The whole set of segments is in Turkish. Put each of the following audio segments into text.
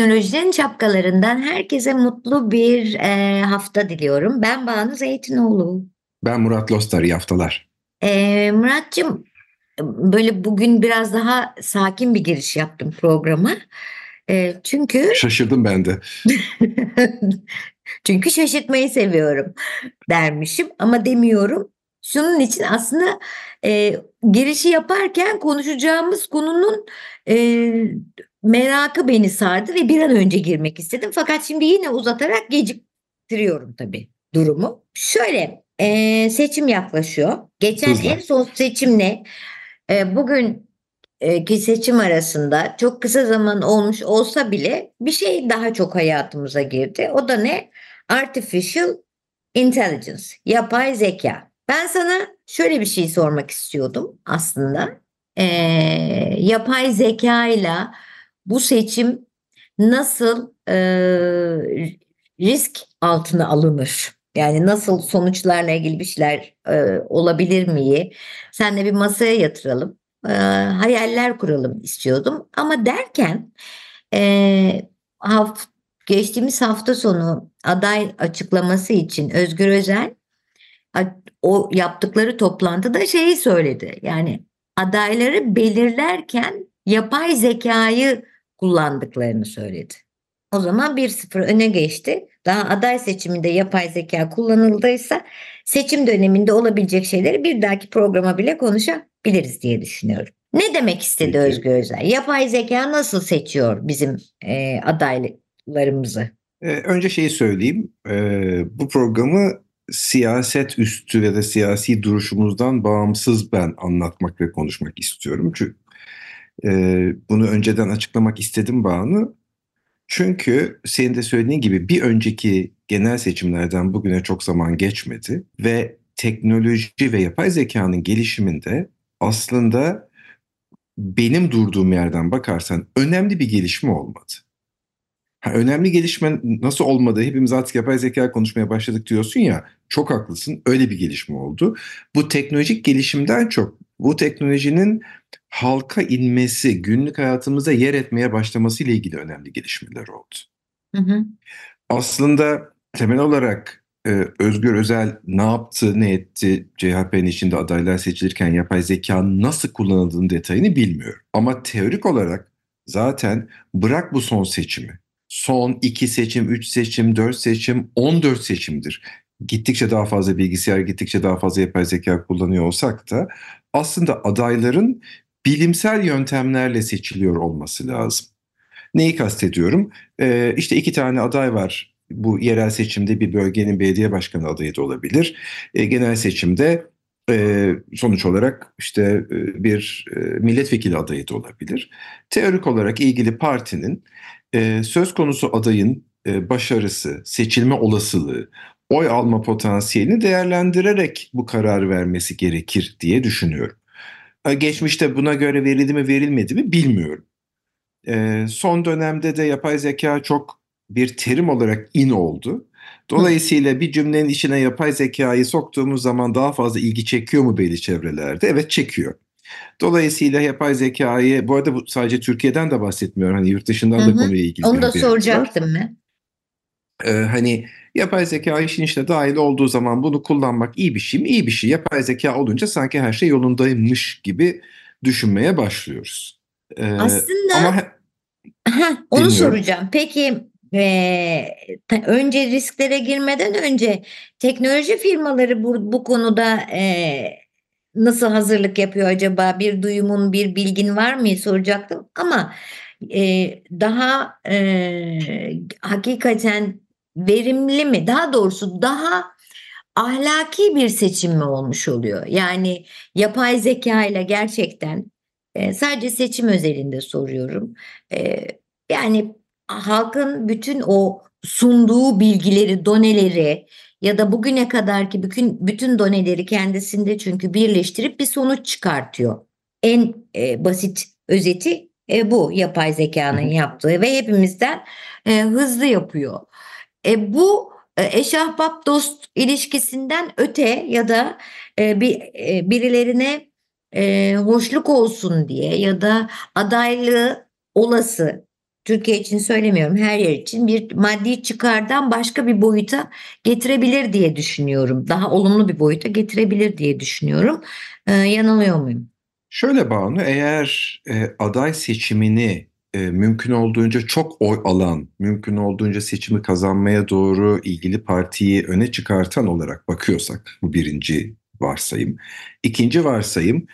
Teknolojinin şapkalarından herkese mutlu bir e, hafta diliyorum. Ben Banu Zeytinoğlu. Ben Murat Lostar, iyi haftalar. E, Murat'cığım böyle bugün biraz daha sakin bir giriş yaptım programa. E, çünkü... Şaşırdım ben de. çünkü şaşırtmayı seviyorum dermişim ama demiyorum. Şunun için aslında e, girişi yaparken konuşacağımız konunun e, merakı beni sardı ve bir an önce girmek istedim. Fakat şimdi yine uzatarak geciktiriyorum tabii durumu. Şöyle e, seçim yaklaşıyor. Geçen Hızla. en son seçimle e, bugün ki seçim arasında çok kısa zaman olmuş olsa bile bir şey daha çok hayatımıza girdi. O da ne? Artificial Intelligence, yapay zeka. Ben sana şöyle bir şey sormak istiyordum aslında. Ee, yapay zeka ile bu seçim nasıl e, risk altına alınır? Yani nasıl sonuçlarla ilgili bir şeyler e, olabilir mi? Senle bir masaya yatıralım, e, hayaller kuralım istiyordum. Ama derken e, haft, geçtiğimiz hafta sonu aday açıklaması için Özgür Özel o yaptıkları toplantıda şeyi söyledi. Yani adayları belirlerken yapay zekayı kullandıklarını söyledi. O zaman 1-0 öne geçti. Daha aday seçiminde yapay zeka kullanıldıysa seçim döneminde olabilecek şeyleri bir dahaki programa bile konuşabiliriz diye düşünüyorum. Ne demek istedi Peki. Özgür Özel? Yapay zeka nasıl seçiyor bizim e, adaylarımızı? Ee, önce şeyi söyleyeyim. Ee, bu programı siyaset üstü ya da siyasi duruşumuzdan bağımsız ben anlatmak ve konuşmak istiyorum. Çünkü e, bunu önceden açıklamak istedim Banu. Çünkü senin de söylediğin gibi bir önceki genel seçimlerden bugüne çok zaman geçmedi ve teknoloji ve yapay zekanın gelişiminde aslında benim durduğum yerden bakarsan önemli bir gelişme olmadı. Ha, önemli gelişme nasıl olmadı? Hepimiz artık yapay zeka konuşmaya başladık diyorsun ya. Çok haklısın. Öyle bir gelişme oldu. Bu teknolojik gelişimden çok bu teknolojinin halka inmesi, günlük hayatımıza yer etmeye başlaması ile ilgili önemli gelişmeler oldu. Hı hı. Aslında temel olarak e, Özgür Özel ne yaptı, ne etti, CHP'nin içinde adaylar seçilirken yapay zeka nasıl kullanıldığını detayını bilmiyorum. Ama teorik olarak zaten bırak bu son seçimi, son 2 seçim, 3 seçim, 4 seçim, 14 seçimdir. Gittikçe daha fazla bilgisayar, gittikçe daha fazla yapay zeka kullanıyor olsak da aslında adayların bilimsel yöntemlerle seçiliyor olması lazım. Neyi kastediyorum? Ee, işte iki tane aday var. Bu yerel seçimde bir bölgenin belediye başkanı adayı da olabilir. Ee, genel seçimde e, sonuç olarak işte e, bir e, milletvekili adayı da olabilir. Teorik olarak ilgili partinin e, söz konusu adayın e, başarısı, seçilme olasılığı, oy alma potansiyelini değerlendirerek bu karar vermesi gerekir diye düşünüyorum. Geçmişte buna göre verildi mi verilmedi mi bilmiyorum. E, son dönemde de yapay zeka çok bir terim olarak in oldu. Dolayısıyla bir cümlenin içine yapay zekayı soktuğumuz zaman daha fazla ilgi çekiyor mu belli çevrelerde? Evet çekiyor. Dolayısıyla yapay zekayı, bu arada bu sadece Türkiye'den de bahsetmiyorum. Hani yurt dışından da konuya ilgili. Onu da soracaktım ben. Ee, hani yapay zeka işin içine dahil olduğu zaman bunu kullanmak iyi bir şey mi? İyi bir şey. Yapay zeka olunca sanki her şey yolundaymış gibi düşünmeye başlıyoruz. Ee, Aslında ama Heh, onu Dinliyorum. soracağım. Peki e, önce risklere girmeden önce teknoloji firmaları bu, bu konuda e, nasıl hazırlık yapıyor acaba? Bir duyumun, bir bilgin var mı soracaktım. Ama e, daha e, hakikaten verimli mi? Daha doğrusu daha ahlaki bir seçim mi olmuş oluyor? Yani yapay zeka ile gerçekten e, sadece seçim özelinde soruyorum. E, yani halkın bütün o sunduğu bilgileri, doneleri ya da bugüne kadarki bütün bütün doneleri kendisinde çünkü birleştirip bir sonuç çıkartıyor. En e, basit özeti e, bu yapay zekanın yaptığı ve hepimizden e, hızlı yapıyor. E, bu e, eşahbap dost ilişkisinden öte ya da e, bir e, birilerine e, hoşluk olsun diye ya da adaylığı olası Türkiye için söylemiyorum her yer için bir maddi çıkardan başka bir boyuta getirebilir diye düşünüyorum. Daha olumlu bir boyuta getirebilir diye düşünüyorum. Ee, yanılıyor muyum? Şöyle Banu eğer e, aday seçimini e, mümkün olduğunca çok oy alan, mümkün olduğunca seçimi kazanmaya doğru ilgili partiyi öne çıkartan olarak bakıyorsak bu birinci varsayım. İkinci varsayım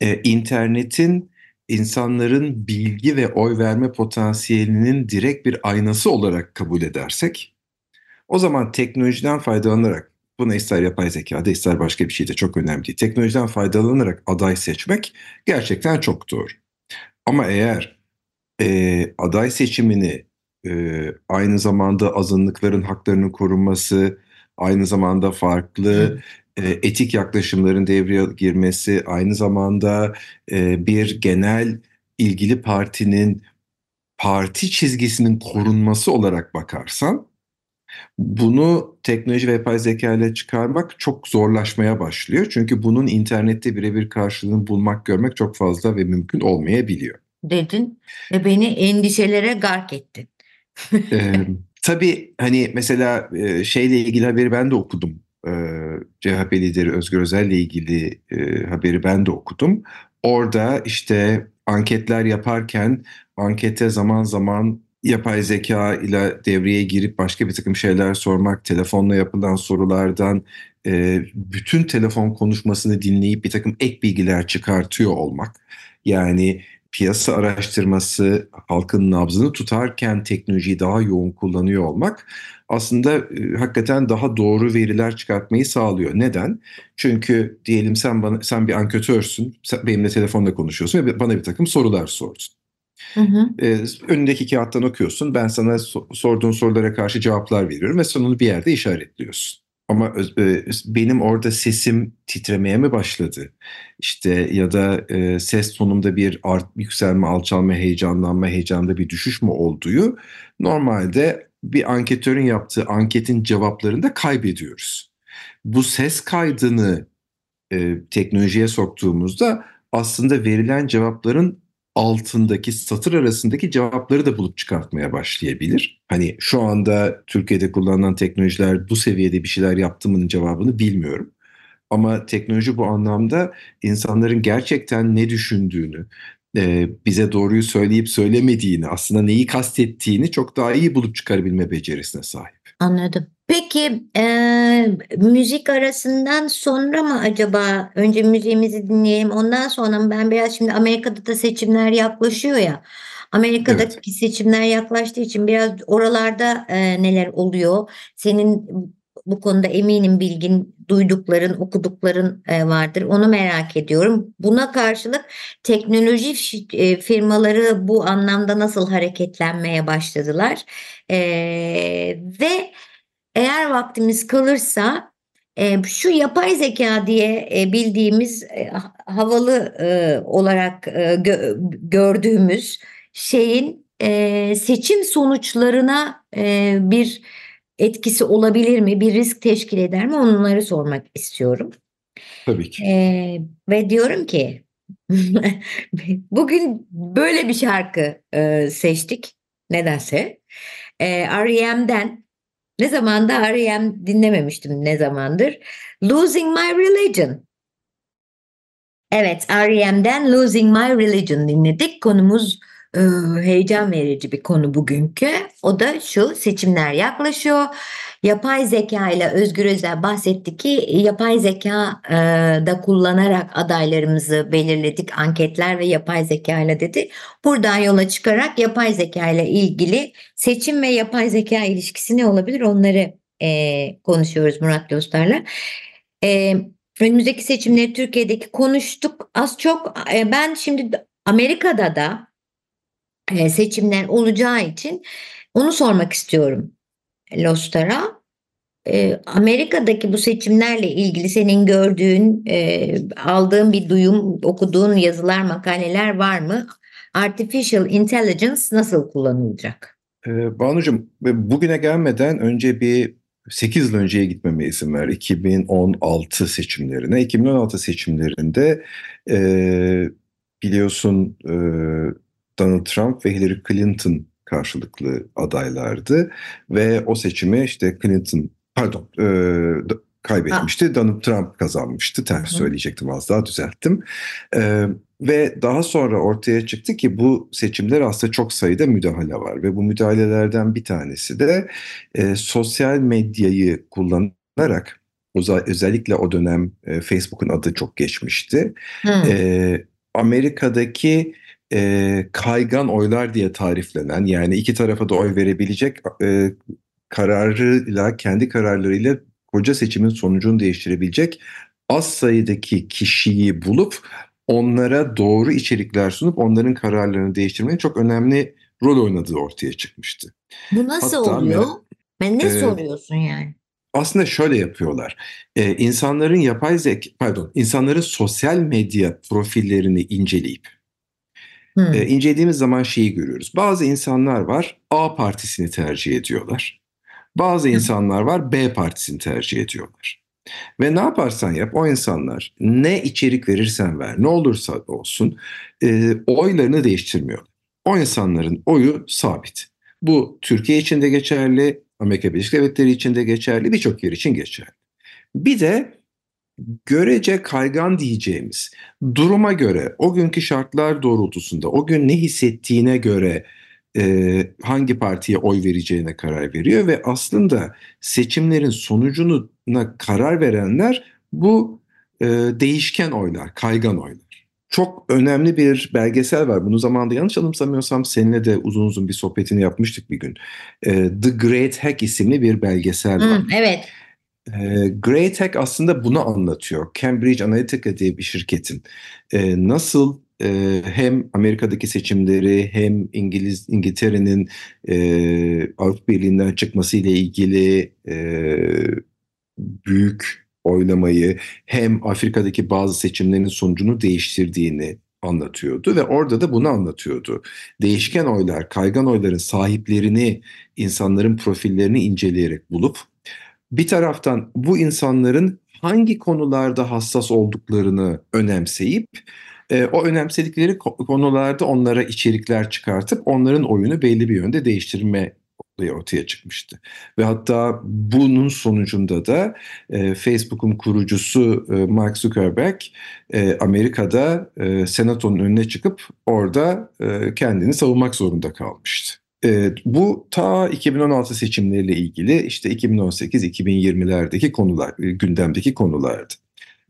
e, internetin insanların bilgi ve oy verme potansiyelinin direkt bir aynası olarak kabul edersek o zaman teknolojiden faydalanarak buna ister yapay zeka da ister başka bir şey de çok önemli değil. Teknolojiden faydalanarak aday seçmek gerçekten çok doğru. Ama eğer e, aday seçimini e, aynı zamanda azınlıkların haklarının korunması, aynı zamanda farklı e, etik yaklaşımların devreye girmesi, aynı zamanda e, bir genel ilgili partinin parti çizgisinin korunması olarak bakarsan bunu teknoloji ve yapay zeka ile çıkarmak çok zorlaşmaya başlıyor. Çünkü bunun internette birebir karşılığını bulmak, görmek çok fazla ve mümkün olmayabiliyor. Dedin ve beni endişelere gark ettin. ee, tabii hani mesela şeyle ilgili haberi ben de okudum. Ee, CHP lideri Özgür Özel ile ilgili e, haberi ben de okudum. Orada işte anketler yaparken ankete zaman zaman yapay zeka ile devreye girip başka bir takım şeyler sormak, telefonla yapılan sorulardan e, bütün telefon konuşmasını dinleyip bir takım ek bilgiler çıkartıyor olmak. Yani piyasa araştırması, halkın nabzını tutarken teknolojiyi daha yoğun kullanıyor olmak aslında e, hakikaten daha doğru veriler çıkartmayı sağlıyor. Neden? Çünkü diyelim sen bana sen bir anketörsün, sen benimle telefonla konuşuyorsun ve bana bir takım sorular sordun. Hı hı. Ee, önündeki kağıttan okuyorsun. Ben sana so- sorduğun sorulara karşı cevaplar veriyorum ve sonunu bir yerde işaretliyorsun. Ama e, benim orada sesim titremeye mi başladı? İşte ya da e, ses tonumda bir art, yükselme, alçalma, heyecanlanma, heyecanda bir düşüş mü olduğu normalde bir anketörün yaptığı anketin cevaplarında kaybediyoruz. Bu ses kaydını e, teknolojiye soktuğumuzda aslında verilen cevapların altındaki satır arasındaki cevapları da bulup çıkartmaya başlayabilir. Hani şu anda Türkiye'de kullanılan teknolojiler bu seviyede bir şeyler yaptı mı'nın cevabını bilmiyorum. Ama teknoloji bu anlamda insanların gerçekten ne düşündüğünü, e, bize doğruyu söyleyip söylemediğini, aslında neyi kastettiğini çok daha iyi bulup çıkarabilme becerisine sahip. Anladım. Peki e, müzik arasından sonra mı acaba önce müziğimizi dinleyelim ondan sonra mı? Ben biraz şimdi Amerika'da da seçimler yaklaşıyor ya. Amerika'daki evet. seçimler yaklaştığı için biraz oralarda e, neler oluyor? Senin bu konuda eminim bilgin duydukların okudukların e, vardır. Onu merak ediyorum. Buna karşılık teknoloji e, firmaları bu anlamda nasıl hareketlenmeye başladılar? E, ve eğer vaktimiz kalırsa e, şu yapay zeka diye e, bildiğimiz e, havalı e, olarak e, gö gördüğümüz şeyin e, seçim sonuçlarına e, bir etkisi olabilir mi? Bir risk teşkil eder mi? Onları sormak istiyorum. Tabii ki. E, ve diyorum ki bugün böyle bir şarkı e, seçtik nedense. E, R.E.M'den ne zamanda R.E.M dinlememiştim ne zamandır. Losing My Religion. Evet R.E.M'den Losing My Religion dinledik. Konumuz e, heyecan verici bir konu bugünkü. O da şu seçimler yaklaşıyor. Yapay zeka ile Özgür Özel bahsetti ki yapay zeka e, da kullanarak adaylarımızı belirledik anketler ve yapay zeka ile dedi. Buradan yola çıkarak yapay zeka ile ilgili seçim ve yapay zeka ilişkisi ne olabilir onları e, konuşuyoruz Murat Dostlar'la. E, önümüzdeki seçimleri Türkiye'deki konuştuk az çok. E, ben şimdi Amerika'da da e, seçimler olacağı için onu sormak istiyorum Lostar'a. e, Amerika'daki bu seçimlerle ilgili senin gördüğün, e, aldığın bir duyum, okuduğun yazılar, makaleler var mı? Artificial Intelligence nasıl kullanılacak? Ee, Banucuğum, bugüne gelmeden önce bir 8 yıl önceye gitmeme izin ver. 2016 seçimlerine. 2016 seçimlerinde e, biliyorsun e, Donald Trump ve Hillary Clinton karşılıklı adaylardı ve o seçimi işte Clinton pardon e, kaybetmişti. Ha. Donald Trump kazanmıştı. Ters Hı. söyleyecektim az daha düzelttim. E, ve daha sonra ortaya çıktı ki bu seçimler aslında çok sayıda müdahale var ve bu müdahalelerden bir tanesi de e, sosyal medyayı kullanarak özellikle o dönem e, Facebook'un adı çok geçmişti. E, Amerika'daki e, kaygan oylar diye tariflenen yani iki tarafa da oy verebilecek e, kararıyla kendi kararlarıyla koca seçimin sonucunu değiştirebilecek az sayıdaki kişiyi bulup onlara doğru içerikler sunup onların kararlarını değiştirmenin çok önemli rol oynadığı ortaya çıkmıştı. Bu nasıl Hatta oluyor? Ben ne e, soruyorsun yani? Aslında şöyle yapıyorlar. Ee, insanların yapay zek, pardon, insanların sosyal medya profillerini inceleyip hmm. e, incelediğimiz zaman şeyi görüyoruz. Bazı insanlar var A partisini tercih ediyorlar. Bazı hmm. insanlar var B partisini tercih ediyorlar. Ve ne yaparsan yap o insanlar ne içerik verirsen ver ne olursa olsun e, oylarını değiştirmiyor. O insanların oyu sabit. Bu Türkiye için de geçerli, Amerika Birleşik Devletleri için de geçerli, birçok yer için geçerli. Bir de görece kaygan diyeceğimiz duruma göre, o günkü şartlar doğrultusunda, o gün ne hissettiğine göre e, hangi partiye oy vereceğine karar veriyor ve aslında seçimlerin sonucuna karar verenler bu e, değişken oylar, kaygan oylar. Çok önemli bir belgesel var. Bunu zamanında yanlış anımsamıyorsam seninle de uzun uzun bir sohbetini yapmıştık bir gün. E, The Great Hack isimli bir belgesel var. Hmm, evet. E, Great Hack aslında bunu anlatıyor. Cambridge Analytica diye bir şirketin e, nasıl e, hem Amerika'daki seçimleri hem İngiliz İngiltere'nin e, Avrupa Birliği'nden çıkması ile ilgili e, büyük oylamayı hem Afrika'daki bazı seçimlerin sonucunu değiştirdiğini anlatıyordu ve orada da bunu anlatıyordu. Değişken oylar, kaygan oyların sahiplerini, insanların profillerini inceleyerek bulup bir taraftan bu insanların hangi konularda hassas olduklarını önemseyip e, o önemsedikleri konularda onlara içerikler çıkartıp onların oyunu belli bir yönde değiştirme ortaya çıkmıştı. Ve hatta bunun sonucunda da e, Facebook'un kurucusu e, Mark Zuckerberg e, Amerika'da e, senatonun önüne çıkıp orada e, kendini savunmak zorunda kalmıştı. E, bu ta 2016 seçimleriyle ilgili işte 2018-2020'lerdeki konular, e, gündemdeki konulardı.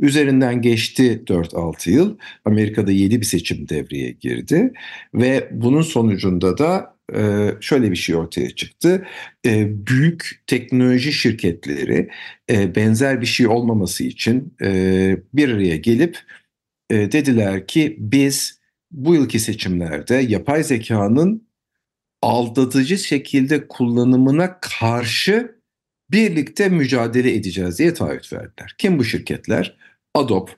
Üzerinden geçti 4-6 yıl. Amerika'da yeni bir seçim devreye girdi ve bunun sonucunda da e, şöyle bir şey ortaya çıktı. E, büyük teknoloji şirketleri e, benzer bir şey olmaması için bir araya gelip dediler ki biz bu yılki seçimlerde yapay zekanın aldatıcı şekilde kullanımına karşı birlikte mücadele edeceğiz diye taahhüt verdiler. Kim bu şirketler? Adobe,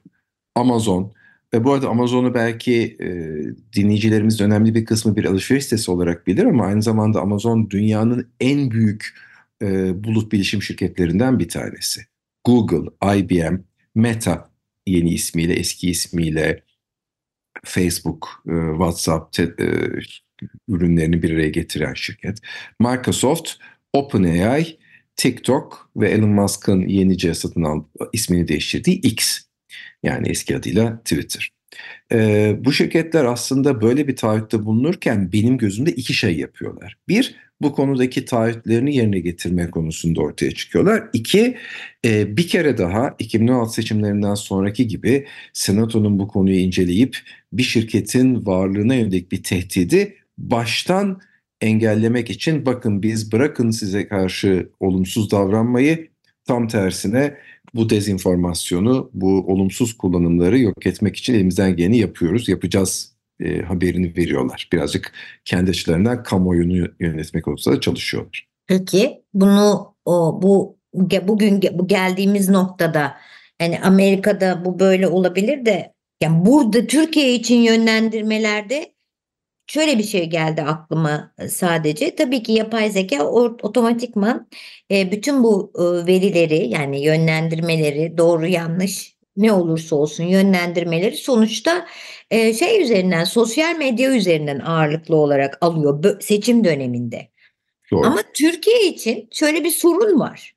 Amazon ve bu arada Amazon'u belki e, dinleyicilerimiz önemli bir kısmı bir alışveriş sitesi olarak bilir ama aynı zamanda Amazon dünyanın en büyük e, bulut bilişim şirketlerinden bir tanesi. Google, IBM, Meta yeni ismiyle, eski ismiyle Facebook, e, WhatsApp te, e, ürünlerini bir araya getiren şirket. Microsoft, OpenAI, TikTok ve Elon Musk'ın yenice satın al ismini değiştirdiği X yani eski adıyla Twitter. Ee, bu şirketler aslında böyle bir taahhütte bulunurken benim gözümde iki şey yapıyorlar. Bir, bu konudaki taahhütlerini yerine getirme konusunda ortaya çıkıyorlar. İki, e, bir kere daha 2016 seçimlerinden sonraki gibi Senato'nun bu konuyu inceleyip bir şirketin varlığına yönelik bir tehdidi baştan engellemek için bakın biz bırakın size karşı olumsuz davranmayı tam tersine bu dezinformasyonu, bu olumsuz kullanımları yok etmek için elimizden geleni yapıyoruz, yapacağız e, haberini veriyorlar. Birazcık kendi açılarından kamuoyunu yönetmek olsa da çalışıyorlar. Peki bunu o bu bugün bu geldiğimiz noktada yani Amerika'da bu böyle olabilir de yani burada Türkiye için yönlendirmelerde şöyle bir şey geldi aklıma e, sadece. Tabii ki yapay zeka otomatikman e, bütün bu e, verileri yani yönlendirmeleri doğru yanlış ne olursa olsun yönlendirmeleri sonuçta şey üzerinden sosyal medya üzerinden ağırlıklı olarak alıyor seçim döneminde. Doğru. Ama Türkiye için şöyle bir sorun var.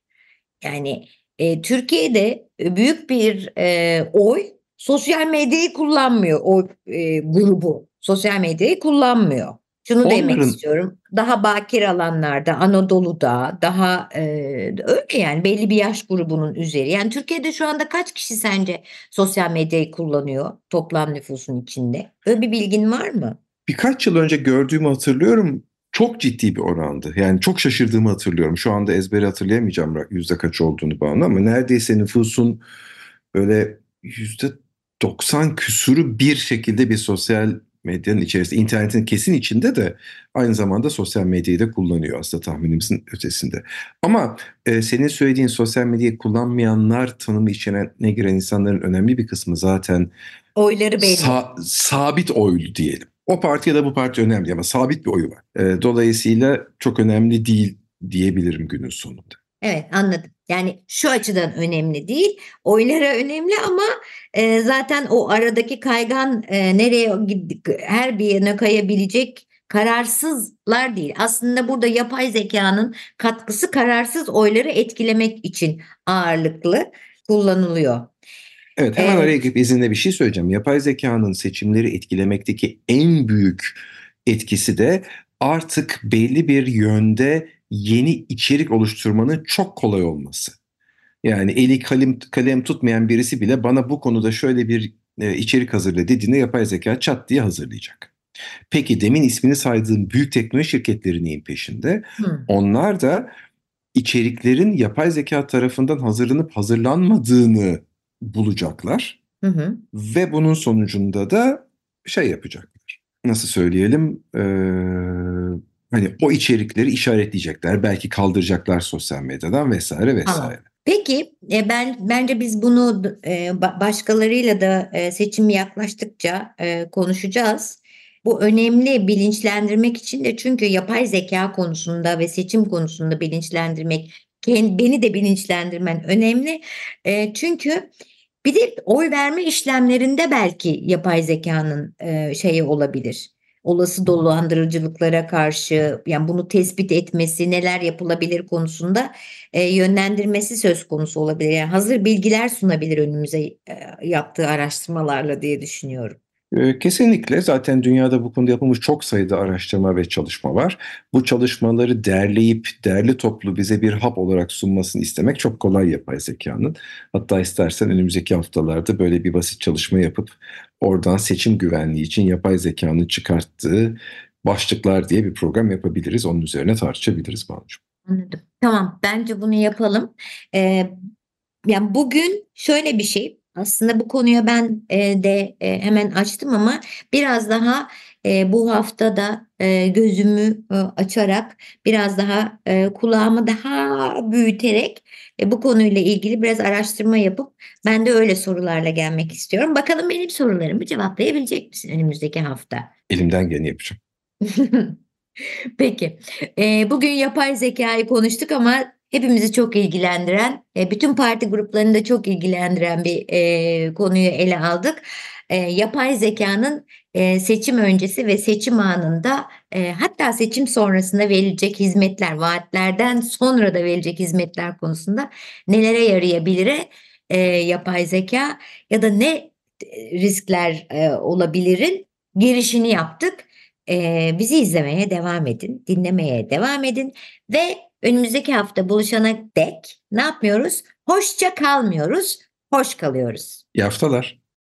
Yani e, Türkiye'de büyük bir e, oy sosyal medyayı kullanmıyor o e, grubu. Sosyal medyayı kullanmıyor. Şunu Onların... demek istiyorum. Daha bakir alanlarda, Anadolu'da daha e, öyle yani belli bir yaş grubunun üzeri. Yani Türkiye'de şu anda kaç kişi sence sosyal medyayı kullanıyor toplam nüfusun içinde? Öyle bir bilgin var mı? Birkaç yıl önce gördüğümü hatırlıyorum. Çok ciddi bir orandı. Yani çok şaşırdığımı hatırlıyorum. Şu anda ezberi hatırlayamayacağım yüzde kaç olduğunu bana ama neredeyse nüfusun böyle yüzde 90 küsürü bir şekilde bir sosyal medyanın içerisinde, internetin kesin içinde de aynı zamanda sosyal medyayı da kullanıyor aslında tahminimizin ötesinde. Ama e, senin söylediğin sosyal medyayı kullanmayanlar tanımı içine ne giren insanların önemli bir kısmı zaten oyları belli. Sa- sabit oylu diyelim. O parti ya da bu parti önemli ama sabit bir oyu var. E, dolayısıyla çok önemli değil diyebilirim günün sonunda. Evet anladım. Yani şu açıdan önemli değil. Oylara önemli ama e, zaten o aradaki kaygan e, nereye her bir yana kayabilecek kararsızlar değil. Aslında burada yapay zekanın katkısı kararsız oyları etkilemek için ağırlıklı kullanılıyor. Evet hemen evet. araya girip izinle bir şey söyleyeceğim. Yapay zekanın seçimleri etkilemekteki en büyük etkisi de artık belli bir yönde yeni içerik oluşturmanın çok kolay olması. Yani eli kalem, kalem tutmayan birisi bile bana bu konuda şöyle bir e, içerik hazırla dediğinde yapay zeka çat diye hazırlayacak. Peki demin ismini saydığım büyük teknoloji şirketleri neyin peşinde? Hmm. Onlar da içeriklerin yapay zeka tarafından hazırlanıp hazırlanmadığını bulacaklar. Hı hı. Ve bunun sonucunda da şey yapacaklar. Nasıl söyleyelim? Ee, hani o içerikleri işaretleyecekler. Belki kaldıracaklar sosyal medyadan vesaire vesaire. Tamam. Peki e, ben bence biz bunu e, başkalarıyla da e, seçim yaklaştıkça konuşacağız. Bu önemli bilinçlendirmek için de çünkü yapay zeka konusunda ve seçim konusunda bilinçlendirmek, beni de bilinçlendirmen önemli. Çünkü bir de oy verme işlemlerinde belki yapay zekanın şeyi olabilir olası dolandırıcılıklara karşı yani bunu tespit etmesi, neler yapılabilir konusunda e, yönlendirmesi söz konusu olabilir. Yani hazır bilgiler sunabilir önümüze e, yaptığı araştırmalarla diye düşünüyorum. Ee, kesinlikle zaten dünyada bu konuda yapılmış çok sayıda araştırma ve çalışma var. Bu çalışmaları derleyip derli toplu bize bir hap olarak sunmasını istemek çok kolay yapay zekanın. Hatta istersen önümüzdeki haftalarda böyle bir basit çalışma yapıp oradan seçim güvenliği için yapay zekanın çıkarttığı başlıklar diye bir program yapabiliriz. Onun üzerine tartışabiliriz Banu'cum. Anladım. Tamam bence bunu yapalım. Ee, yani bugün şöyle bir şey aslında bu konuya ben e, de e, hemen açtım ama biraz daha e, bu haftada e, gözümü e, açarak biraz daha e, kulağımı daha büyüterek e, bu konuyla ilgili biraz araştırma yapıp ben de öyle sorularla gelmek istiyorum. Bakalım benim sorularımı cevaplayabilecek misin önümüzdeki hafta? Elimden geleni yapacağım. Peki. E, bugün yapay zekayı konuştuk ama hepimizi çok ilgilendiren, e, bütün parti gruplarını da çok ilgilendiren bir e, konuyu ele aldık. E, yapay zekanın seçim öncesi ve seçim anında hatta seçim sonrasında verilecek hizmetler, vaatlerden sonra da verilecek hizmetler konusunda nelere yarayabilir yapay zeka ya da ne riskler olabilirin girişini yaptık. Bizi izlemeye devam edin, dinlemeye devam edin ve önümüzdeki hafta buluşana dek ne yapmıyoruz? Hoşça kalmıyoruz, hoş kalıyoruz. İyi haftalar.